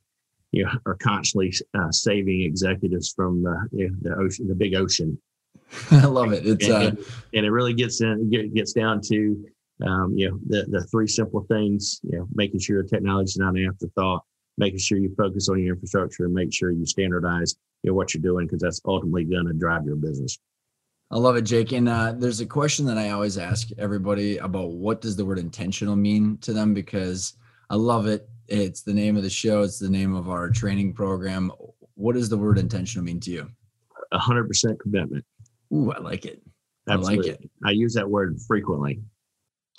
you know are constantly uh, saving executives from uh, you know, the ocean the big ocean I love it. It's and, uh, and, and, it really gets in gets down to um, you know the the three simple things. You know, making sure technology is not an afterthought, making sure you focus on your infrastructure, and make sure you standardize you know what you're doing because that's ultimately going to drive your business. I love it, Jake. And uh, there's a question that I always ask everybody about what does the word intentional mean to them because I love it. It's the name of the show. It's the name of our training program. What does the word intentional mean to you? A hundred percent commitment. Ooh, I like it. Absolutely. I like it. I use that word frequently.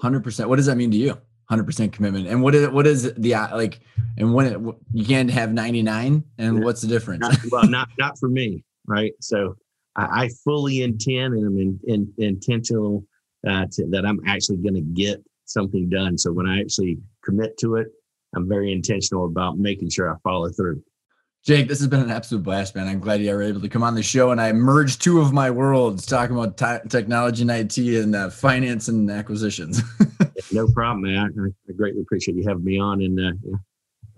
Hundred percent. What does that mean to you? Hundred percent commitment. And what is what is the like? And when it, you can't have ninety nine, and what's the difference? Not, well, not not for me, right? So I, I fully intend and I'm in, in, intentional uh, to, that I'm actually going to get something done. So when I actually commit to it, I'm very intentional about making sure I follow through. Jake, this has been an absolute blast, man. I'm glad you were able to come on the show and I merged two of my worlds talking about t- technology and IT and uh, finance and acquisitions. no problem, man. I, I, greatly appreciate you having me on and uh,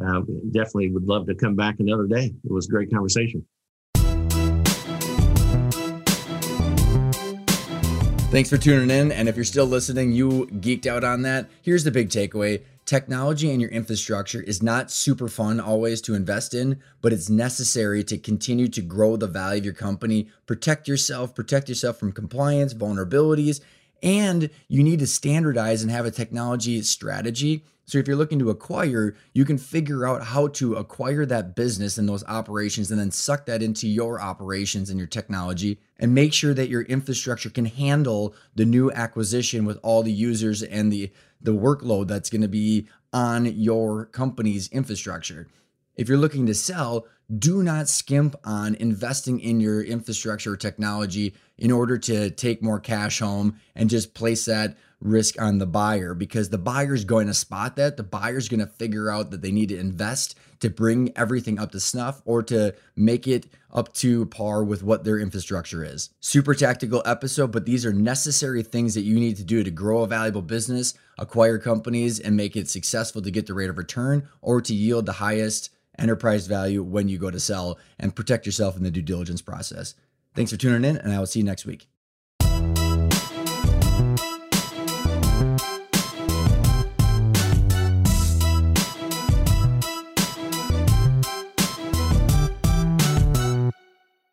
uh, definitely would love to come back another day. It was a great conversation. Thanks for tuning in. And if you're still listening, you geeked out on that. Here's the big takeaway Technology and your infrastructure is not super fun always to invest in, but it's necessary to continue to grow the value of your company, protect yourself, protect yourself from compliance, vulnerabilities, And you need to standardize and have a technology strategy. So if you're looking to acquire, you can figure out how to acquire that business and those operations and then suck that into your operations and your technology and make sure that your infrastructure can handle the new acquisition with all the users and the the workload that's going to be on your company's infrastructure. If you're looking to sell, do not skimp on investing in your infrastructure or technology in order to take more cash home and just place that risk on the buyer because the buyer's going to spot that. The buyer's going to figure out that they need to invest to bring everything up to snuff or to make it up to par with what their infrastructure is. Super tactical episode, but these are necessary things that you need to do to grow a valuable business, acquire companies, and make it successful to get the rate of return or to yield the highest enterprise value when you go to sell and protect yourself in the due diligence process. Thanks for tuning in, and I will see you next week.